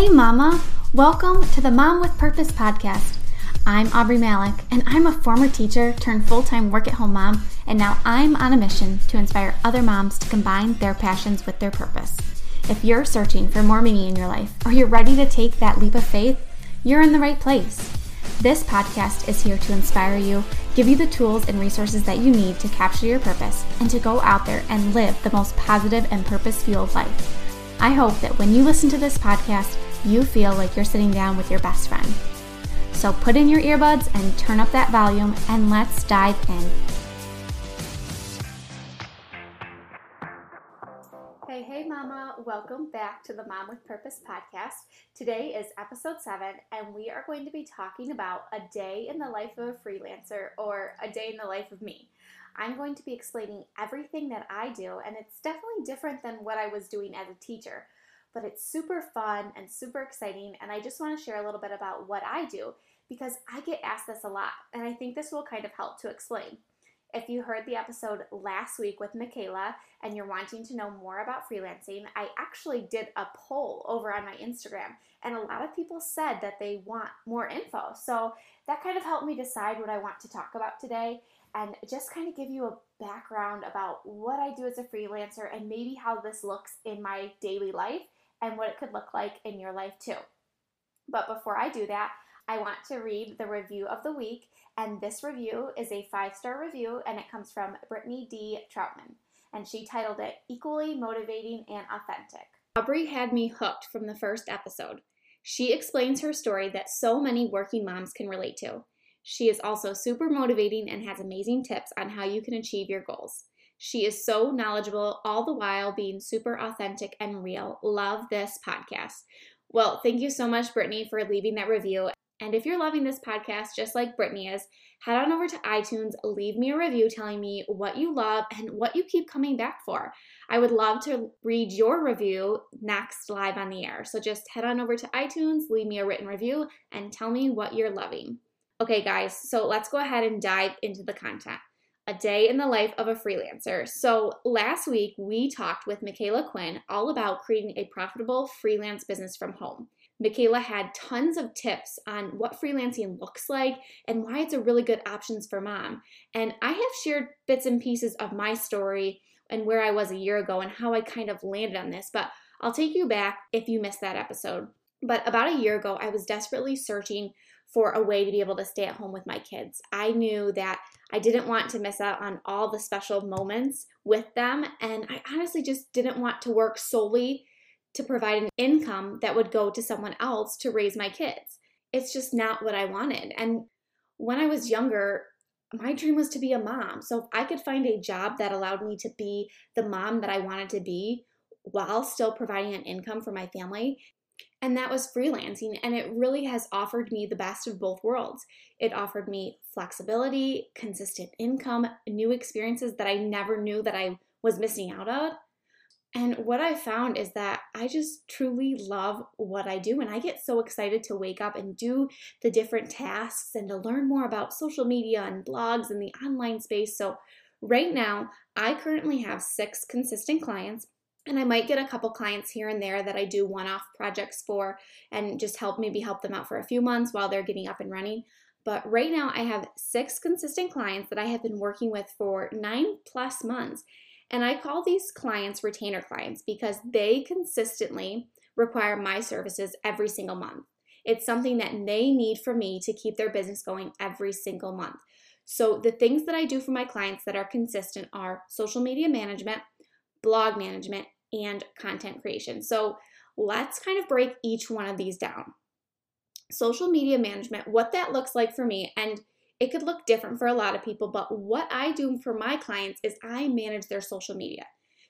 Hey, Mama! Welcome to the Mom with Purpose podcast. I'm Aubree Malick, and I'm a former teacher turned full time work at home mom, and now I'm on a mission to inspire other moms to combine their passions with their purpose. If you're searching for more meaning in your life, or you're ready to take that leap of faith, you're in the right place. This podcast is here to inspire you, give you the tools and resources that you need to capture your purpose, and to go out there and live the most positive and purpose fueled life. I hope that when you listen to this podcast, you feel like you're sitting down with your best friend. So put in your earbuds and turn up that volume, and let's dive in. Hey, hey, Mama. Welcome back to the Mom with Purpose podcast. Today is episode seven, and we are going to be talking about a day in the life of a freelancer or a day in the life of me. I'm going to be explaining everything that I do, and it's definitely different than what I was doing as a teacher, but it's super fun and super exciting. And I just want to share a little bit about what I do because I get asked this a lot, and I think this will kind of help to explain. If you heard the episode last week with Michaela and you're wanting to know more about freelancing, I actually did a poll over on my Instagram, and a lot of people said that they want more info. So that kind of helped me decide what I want to talk about today and just kind of give you a background about what I do as a freelancer and maybe how this looks in my daily life and what it could look like in your life too. But before I do that, I want to read the review of the week, and this review is a five star review and it comes from Brittany D. Troutman, and she titled it Equally Motivating and Authentic. Aubree had me hooked from the first episode. She explains her story that so many working moms can relate to. She is also super motivating and has amazing tips on how you can achieve your goals. She is so knowledgeable, all the while being super authentic and real. Love this podcast. Well, thank you so much, Brittany, for leaving that review. And if you're loving this podcast just like Brittany is, head on over to iTunes, leave me a review telling me what you love and what you keep coming back for. I would love to read your review next live on the air. So just head on over to iTunes, leave me a written review, and tell me what you're loving. Okay, guys, so let's go ahead and dive into the content. A day in the life of a freelancer. So, last week we talked with Michaela Quinn all about creating a profitable freelance business from home. Michaela had tons of tips on what freelancing looks like and why it's a really good option for mom. And I have shared bits and pieces of my story and where I was a year ago and how I kind of landed on this, but I'll take you back if you missed that episode. But about a year ago, I was desperately searching for a way to be able to stay at home with my kids. I knew that I didn't want to miss out on all the special moments with them, and I honestly just didn't want to work solely to provide an income that would go to someone else to raise my kids. It's just not what I wanted. And when I was younger, my dream was to be a mom. So if I could find a job that allowed me to be the mom that I wanted to be while still providing an income for my family, and that was freelancing. And it really has offered me the best of both worlds. It offered me flexibility, consistent income, new experiences that I never knew that I was missing out on. And what I found is that I just truly love what I do. And I get so excited to wake up and do the different tasks and to learn more about social media and blogs and the online space. So, right now, I currently have six consistent clients and I might get a couple clients here and there that I do one off projects for and just help maybe help them out for a few months while they're getting up and running. But right now, I have six consistent clients that I have been working with for nine plus months. And I call these clients retainer clients because they consistently require my services every single month. It's something that they need from me to keep their business going every single month. So, the things that I do for my clients that are consistent are social media management, blog management, and content creation. So let's kind of break each one of these down. Social media management, what that looks like for me, and it could look different for a lot of people, but what I do for my clients is I manage their social media.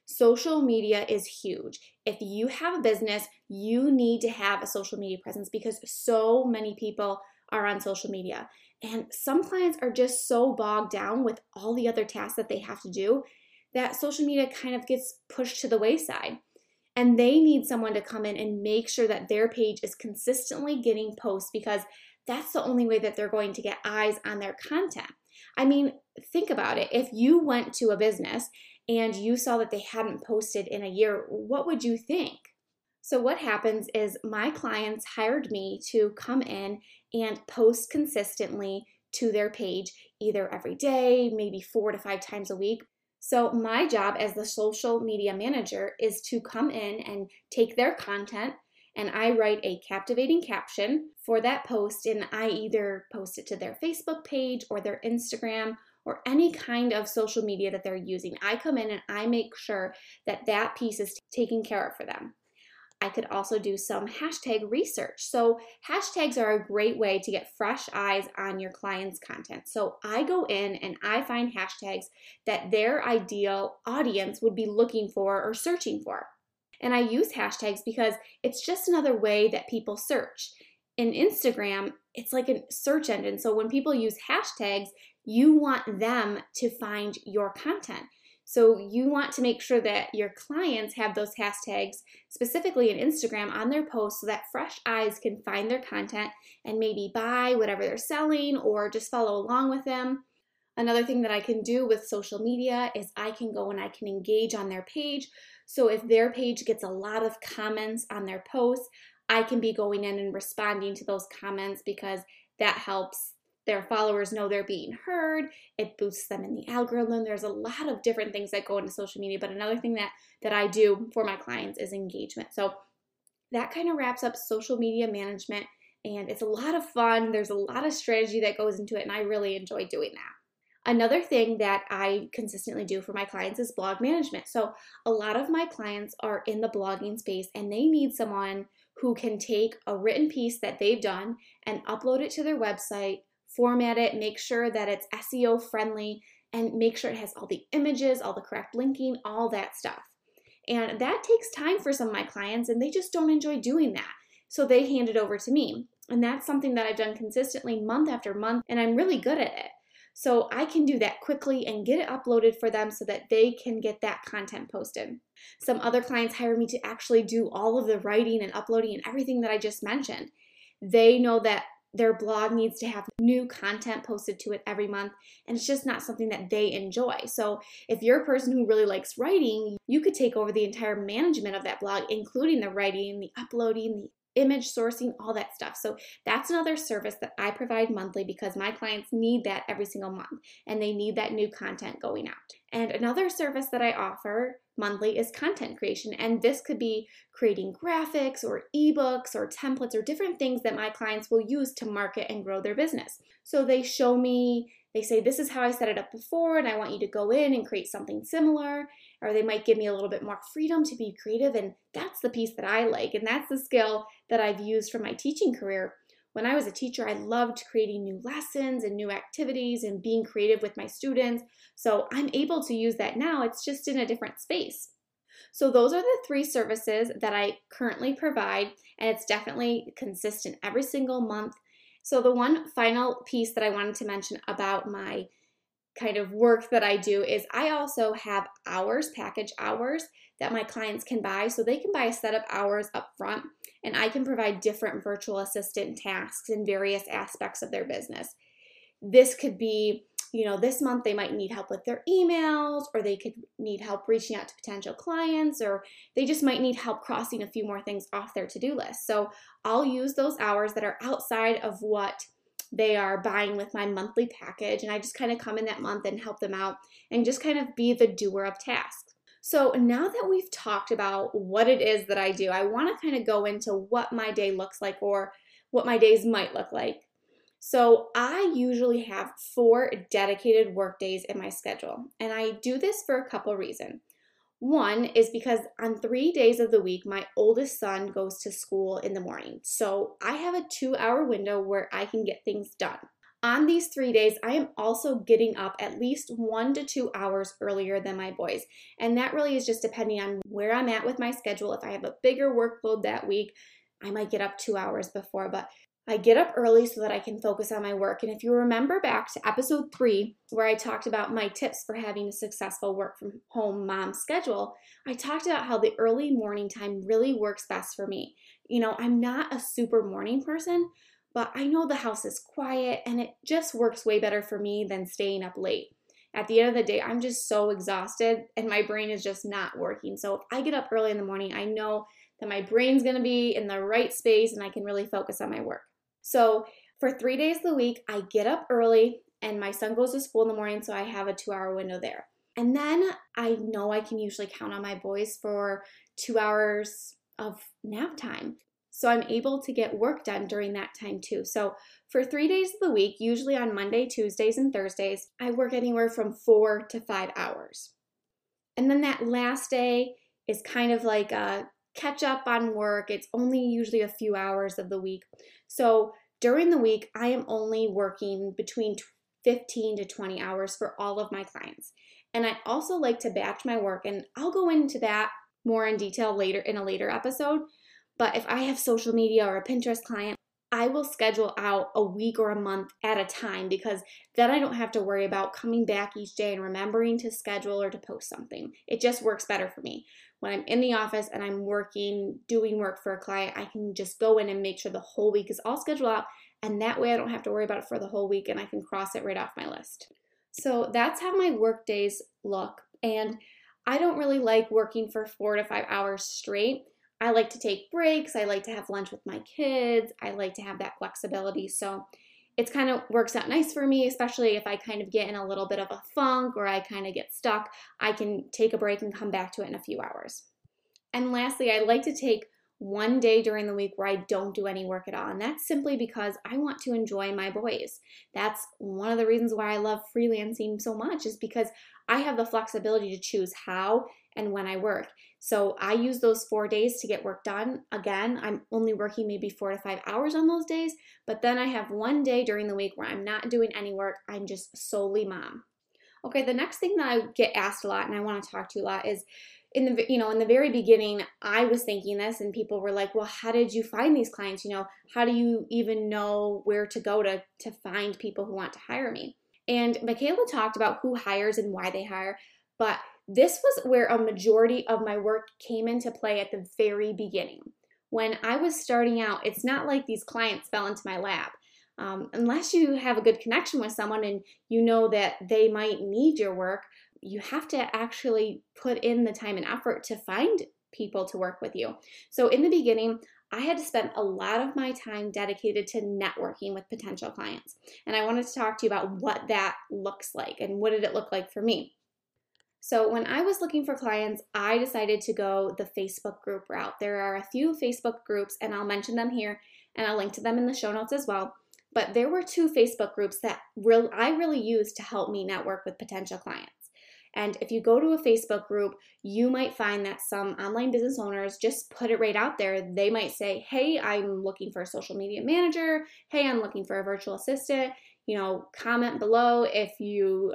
Social media is huge. If you have a business, you need to have a social media presence because so many people are on social media. And some clients are just so bogged down with all the other tasks that they have to do that social media kind of gets pushed to the wayside. And they need someone to come in and make sure that their page is consistently getting posts because that's the only way that they're going to get eyes on their content. I mean, think about it. If you went to a business and you saw that they hadn't posted in a year, what would you think? So, what happens is my clients hired me to come in and post consistently to their page, either every day, maybe four to five times a week. So, my job as the social media manager is to come in and take their content and I write a captivating caption for that post, and I either post it to their Facebook page or their Instagram or any kind of social media that they're using. I come in and I make sure that that piece is taken care of for them. I could also do some hashtag research. So, hashtags are a great way to get fresh eyes on your client's content. So, I go in and I find hashtags that their ideal audience would be looking for or searching for. And I use hashtags because it's just another way that people search. In Instagram, it's like a search engine. So, when people use hashtags, you want them to find your content. So you want to make sure that your clients have those hashtags, specifically in Instagram, on their posts so that fresh eyes can find their content and maybe buy whatever they're selling or just follow along with them. Another thing that I can do with social media is I can go and I can engage on their page. So if their page gets a lot of comments on their posts, I can be going in and responding to those comments because that helps their followers know they're being heard. It boosts them in the algorithm. There's a lot of different things that go into social media but another thing that that i do for my clients is engagement. So that kind of wraps up social media management and it's a lot of fun. There's a lot of strategy that goes into it and i really enjoy doing that. Another thing that I consistently do for my clients is blog management. So, a lot of my clients are in the blogging space and they need someone who can take a written piece that they've done and upload it to their website format it, make sure that it's SEO friendly, and make sure it has all the images, all the correct linking, all that stuff. And that takes time for some of my clients, and they just don't enjoy doing that. So they hand it over to me. And that's something that I've done consistently month after month, and I'm really good at it. So I can do that quickly and get it uploaded for them so that they can get that content posted. Some other clients hire me to actually do all of the writing and uploading and everything that I just mentioned. They know that their blog needs to have new content posted to it every month and it's just not something that they enjoy. So, if you're a person who really likes writing, you could take over the entire management of that blog, including the writing, the uploading, the image sourcing, all that stuff. So, that's another service that I provide monthly because my clients need that every single month and they need that new content going out. And another service that I offer monthly is content creation. And this could be creating graphics or ebooks or templates or different things that my clients will use to market and grow their business. So they show me, they say, This is how I set it up before, and I want you to go in and create something similar. Or they might give me a little bit more freedom to be creative. And that's the piece that I like. And that's the skill that I've used for my teaching career when I was a teacher, I loved creating new lessons and new activities and being creative with my students. So I'm able to use that now, it's just in a different space. So, those are the three services that I currently provide, and it's definitely consistent every single month. So, the one final piece that I wanted to mention about my kind of work that I do is I also have hours, package hours that my clients can buy. So they can buy a set of hours up front, and I can provide different virtual assistant tasks in various aspects of their business. This could be, you know, this month they might need help with their emails, or they could need help reaching out to potential clients, or they just might need help crossing a few more things off their to do list. So I'll use those hours that are outside of what they are buying with my monthly package. And I just kind of come in that month and help them out and just kind of be the doer of tasks. So now that we've talked about what it is that I do, I want to kind of go into what my day looks like or what my days might look like. So I usually have four dedicated work days in my schedule, and I do this for a couple reasons. One is because on three days of the week, my oldest son goes to school in the morning. So I have a two hour window where I can get things done. On these three days, I am also getting up at least one to two hours earlier than my boys. And that really is just depending on where I'm at with my schedule. If I have a bigger workload that week, I might get up two hours before, but I get up early so that I can focus on my work. And if you remember back to episode three, where I talked about my tips for having a successful work from home mom schedule, I talked about how the early morning time really works best for me. You know, I'm not a super morning person, but I know the house is quiet and it just works way better for me than staying up late. At the end of the day, I'm just so exhausted and my brain is just not working. So if I get up early in the morning, I know that my brain's gonna be in the right space and I can really focus on my work. So for three days of the week, I get up early and my son goes to school in the morning, so I have a two hour window there. And then I know I can usually count on my boys for two hours of nap time. So I'm able to get work done during that time too. So for three days of the week, usually on Monday, Tuesdays, and Thursdays, I work anywhere from four to five hours. And then that last day is kind of like a catch up on work. It's only usually a few hours of the week. So during the week, I am only working between 15 to 20 hours for all of my clients. And I also like to batch my work, and I'll go into that more in detail later in a later episode. But if I have social media or a Pinterest client, I will schedule out a week or a month at a time because then I don't have to worry about coming back each day and remembering to schedule or to post something. It just works better for me. When I'm in the office and I'm working, doing work for a client, I can just go in and make sure the whole week is all scheduled out. And that way I don't have to worry about it for the whole week and I can cross it right off my list. So that's how my work days look. And I don't really like working for four to five hours straight. I like to take breaks. I like to have lunch with my kids. I like to have that flexibility. So it's kind of works out nice for me, especially if I kind of get in a little bit of a funk or I kind of get stuck. I can take a break and come back to it in a few hours. And lastly, I like to take one day during the week where I don't do any work at all. And that's simply because I want to enjoy my boys. That's one of the reasons why I love freelancing so much, is because I have the flexibility to choose how and when I work. So I use those four days to get work done. Again, I'm only working maybe four to five hours on those days, but then I have one day during the week where I'm not doing any work. I'm just solely mom. Okay, the next thing that I get asked a lot and I want to talk to a lot is in the you know in the very beginning i was thinking this and people were like well how did you find these clients you know how do you even know where to go to to find people who want to hire me and michaela talked about who hires and why they hire but this was where a majority of my work came into play at the very beginning. When I was starting out, it's not like these clients fell into my lap. Um, unless you have a good connection with someone and you know that they might need your work, you have to actually put in the time and effort to find people to work with you. So, in the beginning, I had to spend a lot of my time dedicated to networking with potential clients. And I wanted to talk to you about what that looks like and what did it look like for me. So, when I was looking for clients, I decided to go the Facebook group route. There are a few Facebook groups, and I'll mention them here and I'll link to them in the show notes as well. But there were two Facebook groups that real, I really used to help me network with potential clients. And if you go to a Facebook group, you might find that some online business owners just put it right out there. They might say, Hey, I'm looking for a social media manager. Hey, I'm looking for a virtual assistant. You know, comment below if you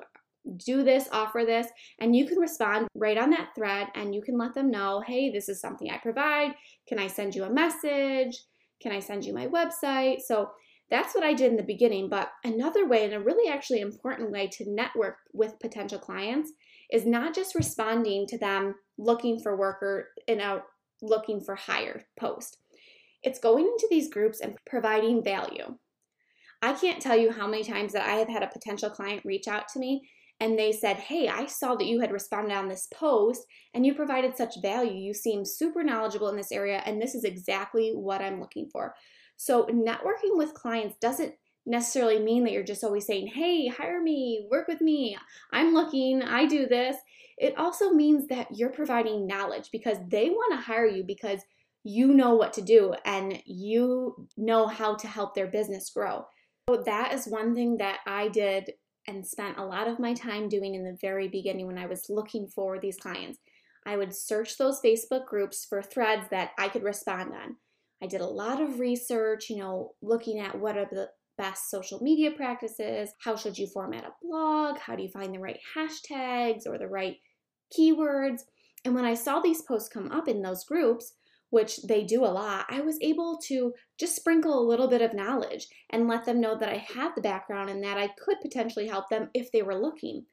do this, offer this, and you can respond right on that thread and you can let them know, hey, this is something I provide. Can I send you a message? Can I send you my website? So that's what I did in the beginning. But another way, and a really actually important way to network with potential clients, is not just responding to them looking for work or in a looking for hire post. It's going into these groups and providing value. I can't tell you how many times that I have had a potential client reach out to me and they said, Hey, I saw that you had responded on this post and you provided such value. You seem super knowledgeable in this area, and this is exactly what I'm looking for. So, networking with clients doesn't necessarily mean that you're just always saying, Hey, hire me, work with me, I'm looking, I do this. It also means that you're providing knowledge because they want to hire you because you know what to do and you know how to help their business grow. So that is one thing that I did and spent a lot of my time doing in the very beginning when I was looking for these clients. I would search those Facebook groups for threads that I could respond on. I did a lot of research, you know, looking at what are the best social media practices, how should you format a blog, how do you find the right hashtags or the right keywords. And when I saw these posts come up in those groups, which they do a lot, I was able to just sprinkle a little bit of knowledge and let them know that I had the background and that I could potentially help them if they were looking.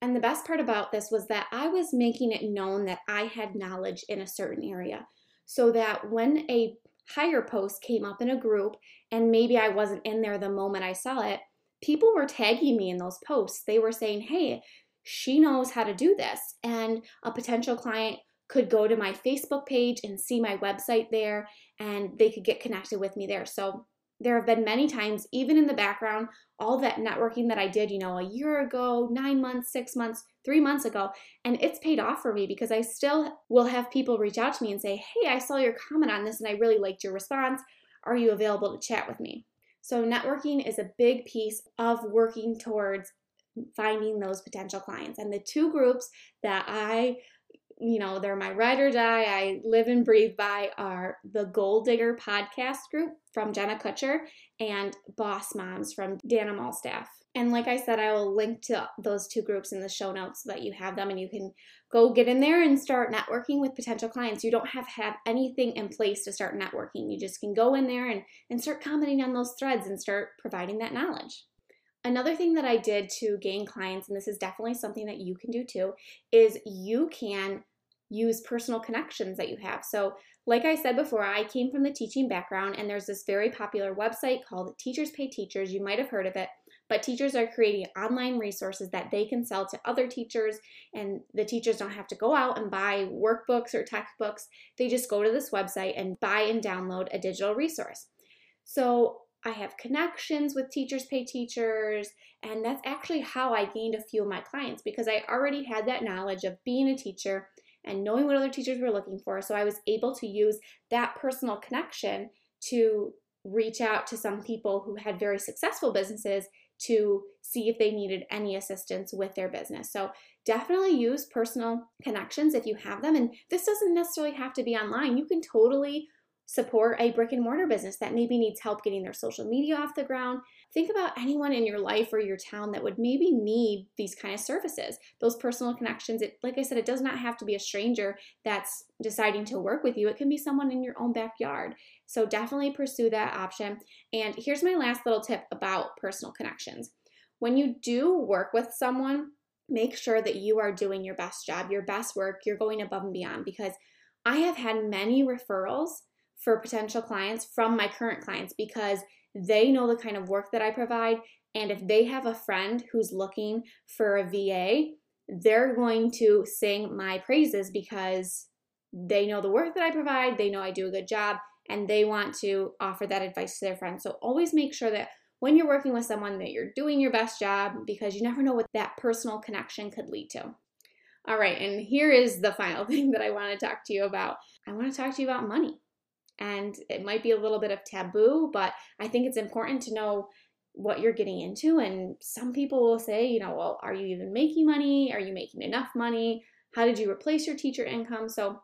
And the best part about this was that I was making it known that I had knowledge in a certain area so that when a higher post came up in a group and maybe I wasn't in there the moment I saw it, people were tagging me in those posts. They were saying, hey, she knows how to do this. And a potential client could go to my Facebook page and see my website there and they could get connected with me there. So there have been many times, even in the background, all that networking that I did, you know, a year ago, nine months, six months, three months ago, and it's paid off for me because I still will have people reach out to me and say, Hey, I saw your comment on this and I really liked your response. Are you available to chat with me? So, networking is a big piece of working towards finding those potential clients. And the two groups that I you know, they're my ride or die. I live and breathe by are the Goal Digger podcast group from Jenna Kutcher and Boss Moms from Dana Malstaff. And like I said, I will link to those two groups in the show notes so that you have them and you can go get in there and start networking with potential clients. You don't have have anything in place to start networking. You just can go in there and, and start commenting on those threads and start providing that knowledge. Another thing that I did to gain clients, and this is definitely something that you can do too, is you can use personal connections that you have. So, like I said before, I came from the teaching background, and there's this very popular website called Teachers Pay Teachers. You might have heard of it, but teachers are creating online resources that they can sell to other teachers, and the teachers don't have to go out and buy workbooks or textbooks. They just go to this website and buy and download a digital resource. So, I have connections with Teachers Pay Teachers, and that's actually how I gained a few of my clients because I already had that knowledge of being a teacher and knowing what other teachers were looking for. So I was able to use that personal connection to reach out to some people who had very successful businesses to see if they needed any assistance with their business. So definitely use personal connections if you have them. And this doesn't necessarily have to be online. You can totally support a brick and mortar business that maybe needs help getting their social media off the ground. Think about anyone in your life or your town that would maybe need these kind of services, those personal connections. It, like I said, it does not have to be a stranger that's deciding to work with you. It can be someone in your own backyard. So definitely pursue that option. And here's my last little tip about personal connections. When you do work with someone, make sure that you are doing your best job, your best work, you're going above and beyond because I have had many referrals for potential clients from my current clients because they know the kind of work that I provide. And if they have a friend who's looking for a VA, they're going to sing my praises because they know the work that I provide, they know I do a good job, and they want to offer that advice to their friends. So always make sure that when you're working with someone that you're doing your best job because you never know what that personal connection could lead to. All right, and here is the final thing that I want to talk to you about. I want to talk to you about money and it might be a little bit of taboo, but I think it's important to know what you're getting into. And some people will say, you know, well, are you even making money? Are you making enough money? How did you replace your teacher income? So,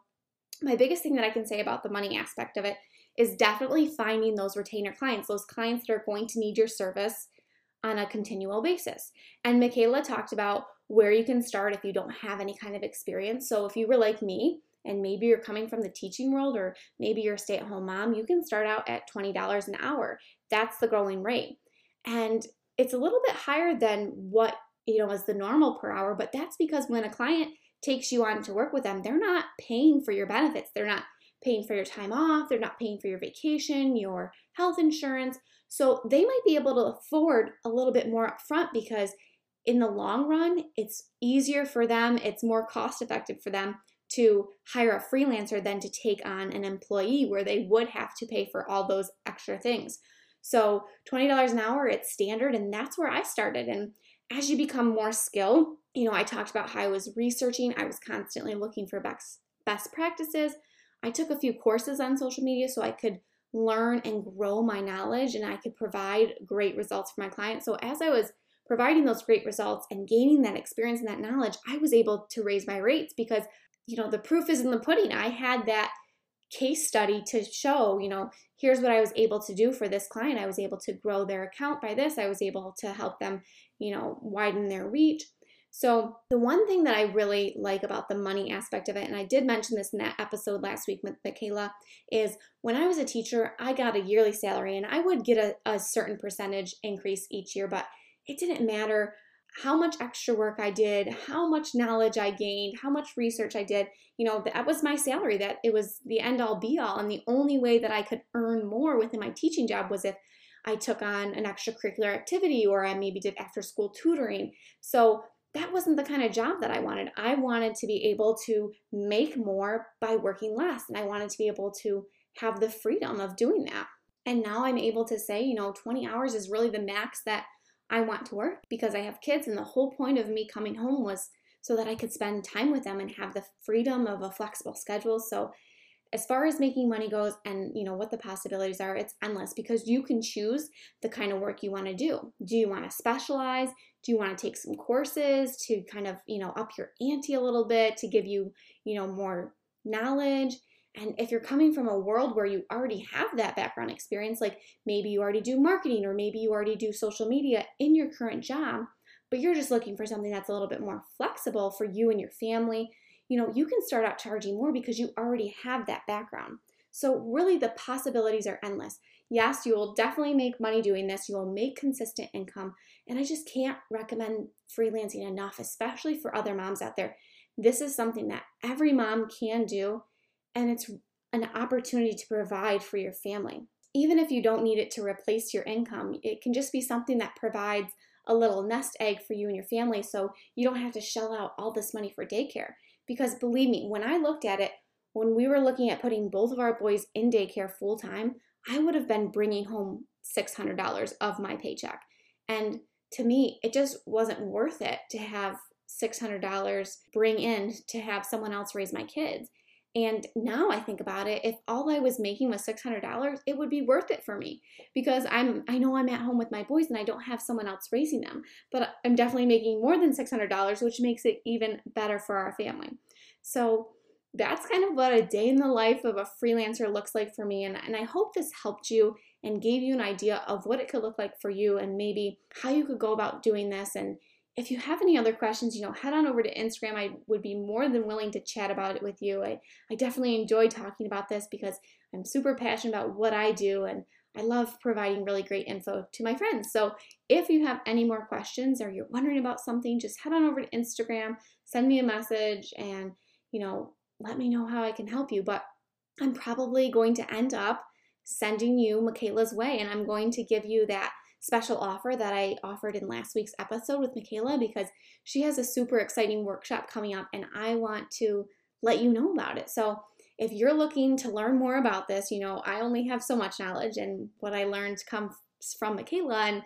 my biggest thing that I can say about the money aspect of it is definitely finding those retainer clients, those clients that are going to need your service on a continual basis. And Michaela talked about where you can start if you don't have any kind of experience. So, if you were like me, and maybe you're coming from the teaching world or maybe you're a stay at home mom, you can start out at $20 an hour. That's the growing rate. And it's a little bit higher than what, you know, is the normal per hour, but that's because when a client takes you on to work with them, they're not paying for your benefits. They're not paying for your time off, they're not paying for your vacation, your health insurance. So they might be able to afford a little bit more upfront because in the long run, it's easier for them, it's more cost effective for them to hire a freelancer than to take on an employee where they would have to pay for all those extra things. So $20 an hour, it's standard, and that's where I started. And as you become more skilled, you know, I talked about how I was researching, I was constantly looking for best, best practices. I took a few courses on social media so I could learn and grow my knowledge and I could provide great results for my clients. So as I was providing those great results and gaining that experience and that knowledge, I was able to raise my rates because you know, the proof is in the pudding. I had that case study to show, you know, here's what I was able to do for this client. I was able to grow their account by this. I was able to help them, you know, widen their reach. So, the one thing that I really like about the money aspect of it, and I did mention this in that episode last week with Michaela, is when I was a teacher, I got a yearly salary and I would get a, a certain percentage increase each year, but it didn't matter how much extra work I did, how much knowledge I gained, how much research I did. You know, that was my salary, that it was the end all be all. And the only way that I could earn more within my teaching job was if I took on an extracurricular activity or I maybe did after school tutoring. So that wasn't the kind of job that I wanted. I wanted to be able to make more by working less, and I wanted to be able to have the freedom of doing that. And now I'm able to say, you know, 20 hours is really the max that I want to work because I have kids, and the whole point of me coming home was so that I could spend time with them and have the freedom of a flexible schedule. So as far as making money goes and you know what the possibilities are it's endless because you can choose the kind of work you want to do. Do you want to specialize? Do you want to take some courses to kind of you know up your ante a little bit to give you you know more knowledge and if you're coming from a world where you already have that background experience like maybe you already do marketing or maybe you already do social media in your current job but you're just looking for something that's a little bit more flexible for you and your family you know, you can start out charging more because you already have that background. So, really, the possibilities are endless. Yes, you will definitely make money doing this. You will make consistent income. And I just can't recommend freelancing enough, especially for other moms out there. This is something that every mom can do, and it's an opportunity to provide for your family. Even if you don't need it to replace your income, it can just be something that provides a little nest egg for you and your family so you don't have to shell out all this money for daycare. Because believe me, when I looked at it, when we were looking at putting both of our boys in daycare full time, I would have been bringing home $600 of my paycheck. And to me, it just wasn't worth it to have $600 bring in to have someone else raise my kids. And now I think about it, if all I was making was $600, it would be worth it for me because I'm I know I'm at home with my boys and I don't have someone else raising them. But I'm definitely making more than $600, which makes it even better for our family. So that's kind of what a day in the life of a freelancer looks like for me and, and I hope this helped you and gave you an idea of what it could look like for you and maybe how you could go about doing this and if you have any other questions, you know, head on over to Instagram. I would be more than willing to chat about it with you. I, I definitely enjoy talking about this because I'm super passionate about what I do and I love providing really great info to my friends. So if you have any more questions or you're wondering about something, just head on over to Instagram, send me a message, and, you know, let me know how I can help you. But I'm probably going to end up sending you Michaela's way, and I'm going to give you that special offer that I offered in last week's episode with Michaela because she has a super exciting workshop coming up and I want to let you know about it. So, if you're looking to learn more about this, you know, I only have so much knowledge and what I learned comes from Michaela and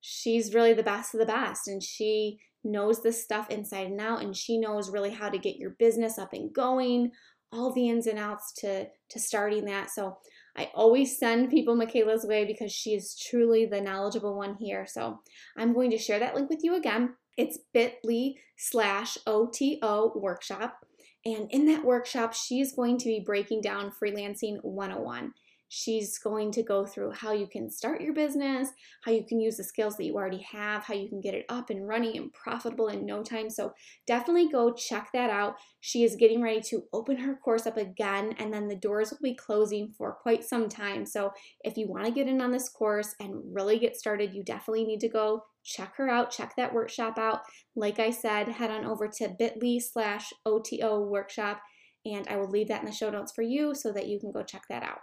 she's really the best of the best and she knows this stuff inside and out and she knows really how to get your business up and going, all the ins and outs to to starting that. So, I always send people Michaela's way because she is truly the knowledgeable one here. So I'm going to share that link with you again. It's bit.ly slash OTO workshop. And in that workshop, she's going to be breaking down freelancing 101. She's going to go through how you can start your business, how you can use the skills that you already have, how you can get it up and running and profitable in no time. So definitely go check that out. She is getting ready to open her course up again, and then the doors will be closing for quite some time. So if you want to get in on this course and really get started, you definitely need to go check her out, check that workshop out. Like I said, head on over to bit.ly slash OTO workshop, and I will leave that in the show notes for you so that you can go check that out.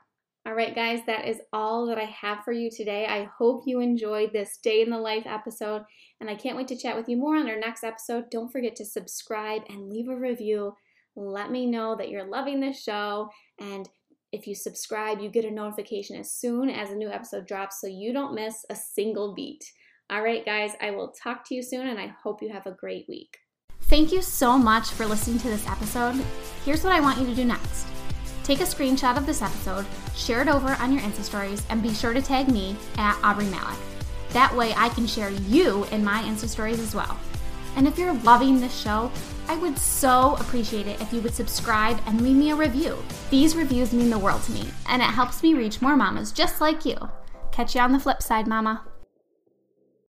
All right, guys, that is all that I have for you today. I hope you enjoyed this day in the life episode, and I can't wait to chat with you more on our next episode. Don't forget to subscribe and leave a review. Let me know that you're loving this show, and if you subscribe, you get a notification as soon as a new episode drops so you don't miss a single beat. All right, guys, I will talk to you soon, and I hope you have a great week. Thank you so much for listening to this episode. Here's what I want you to do next. Take a screenshot of this episode, share it over on your Insta stories, and be sure to tag me at Aubree Malick. That way I can share you in my Insta stories as well. And if you're loving this show, I would so appreciate it if you would subscribe and leave me a review. These reviews mean the world to me, and it helps me reach more mamas just like you. Catch you on the flip side, mama.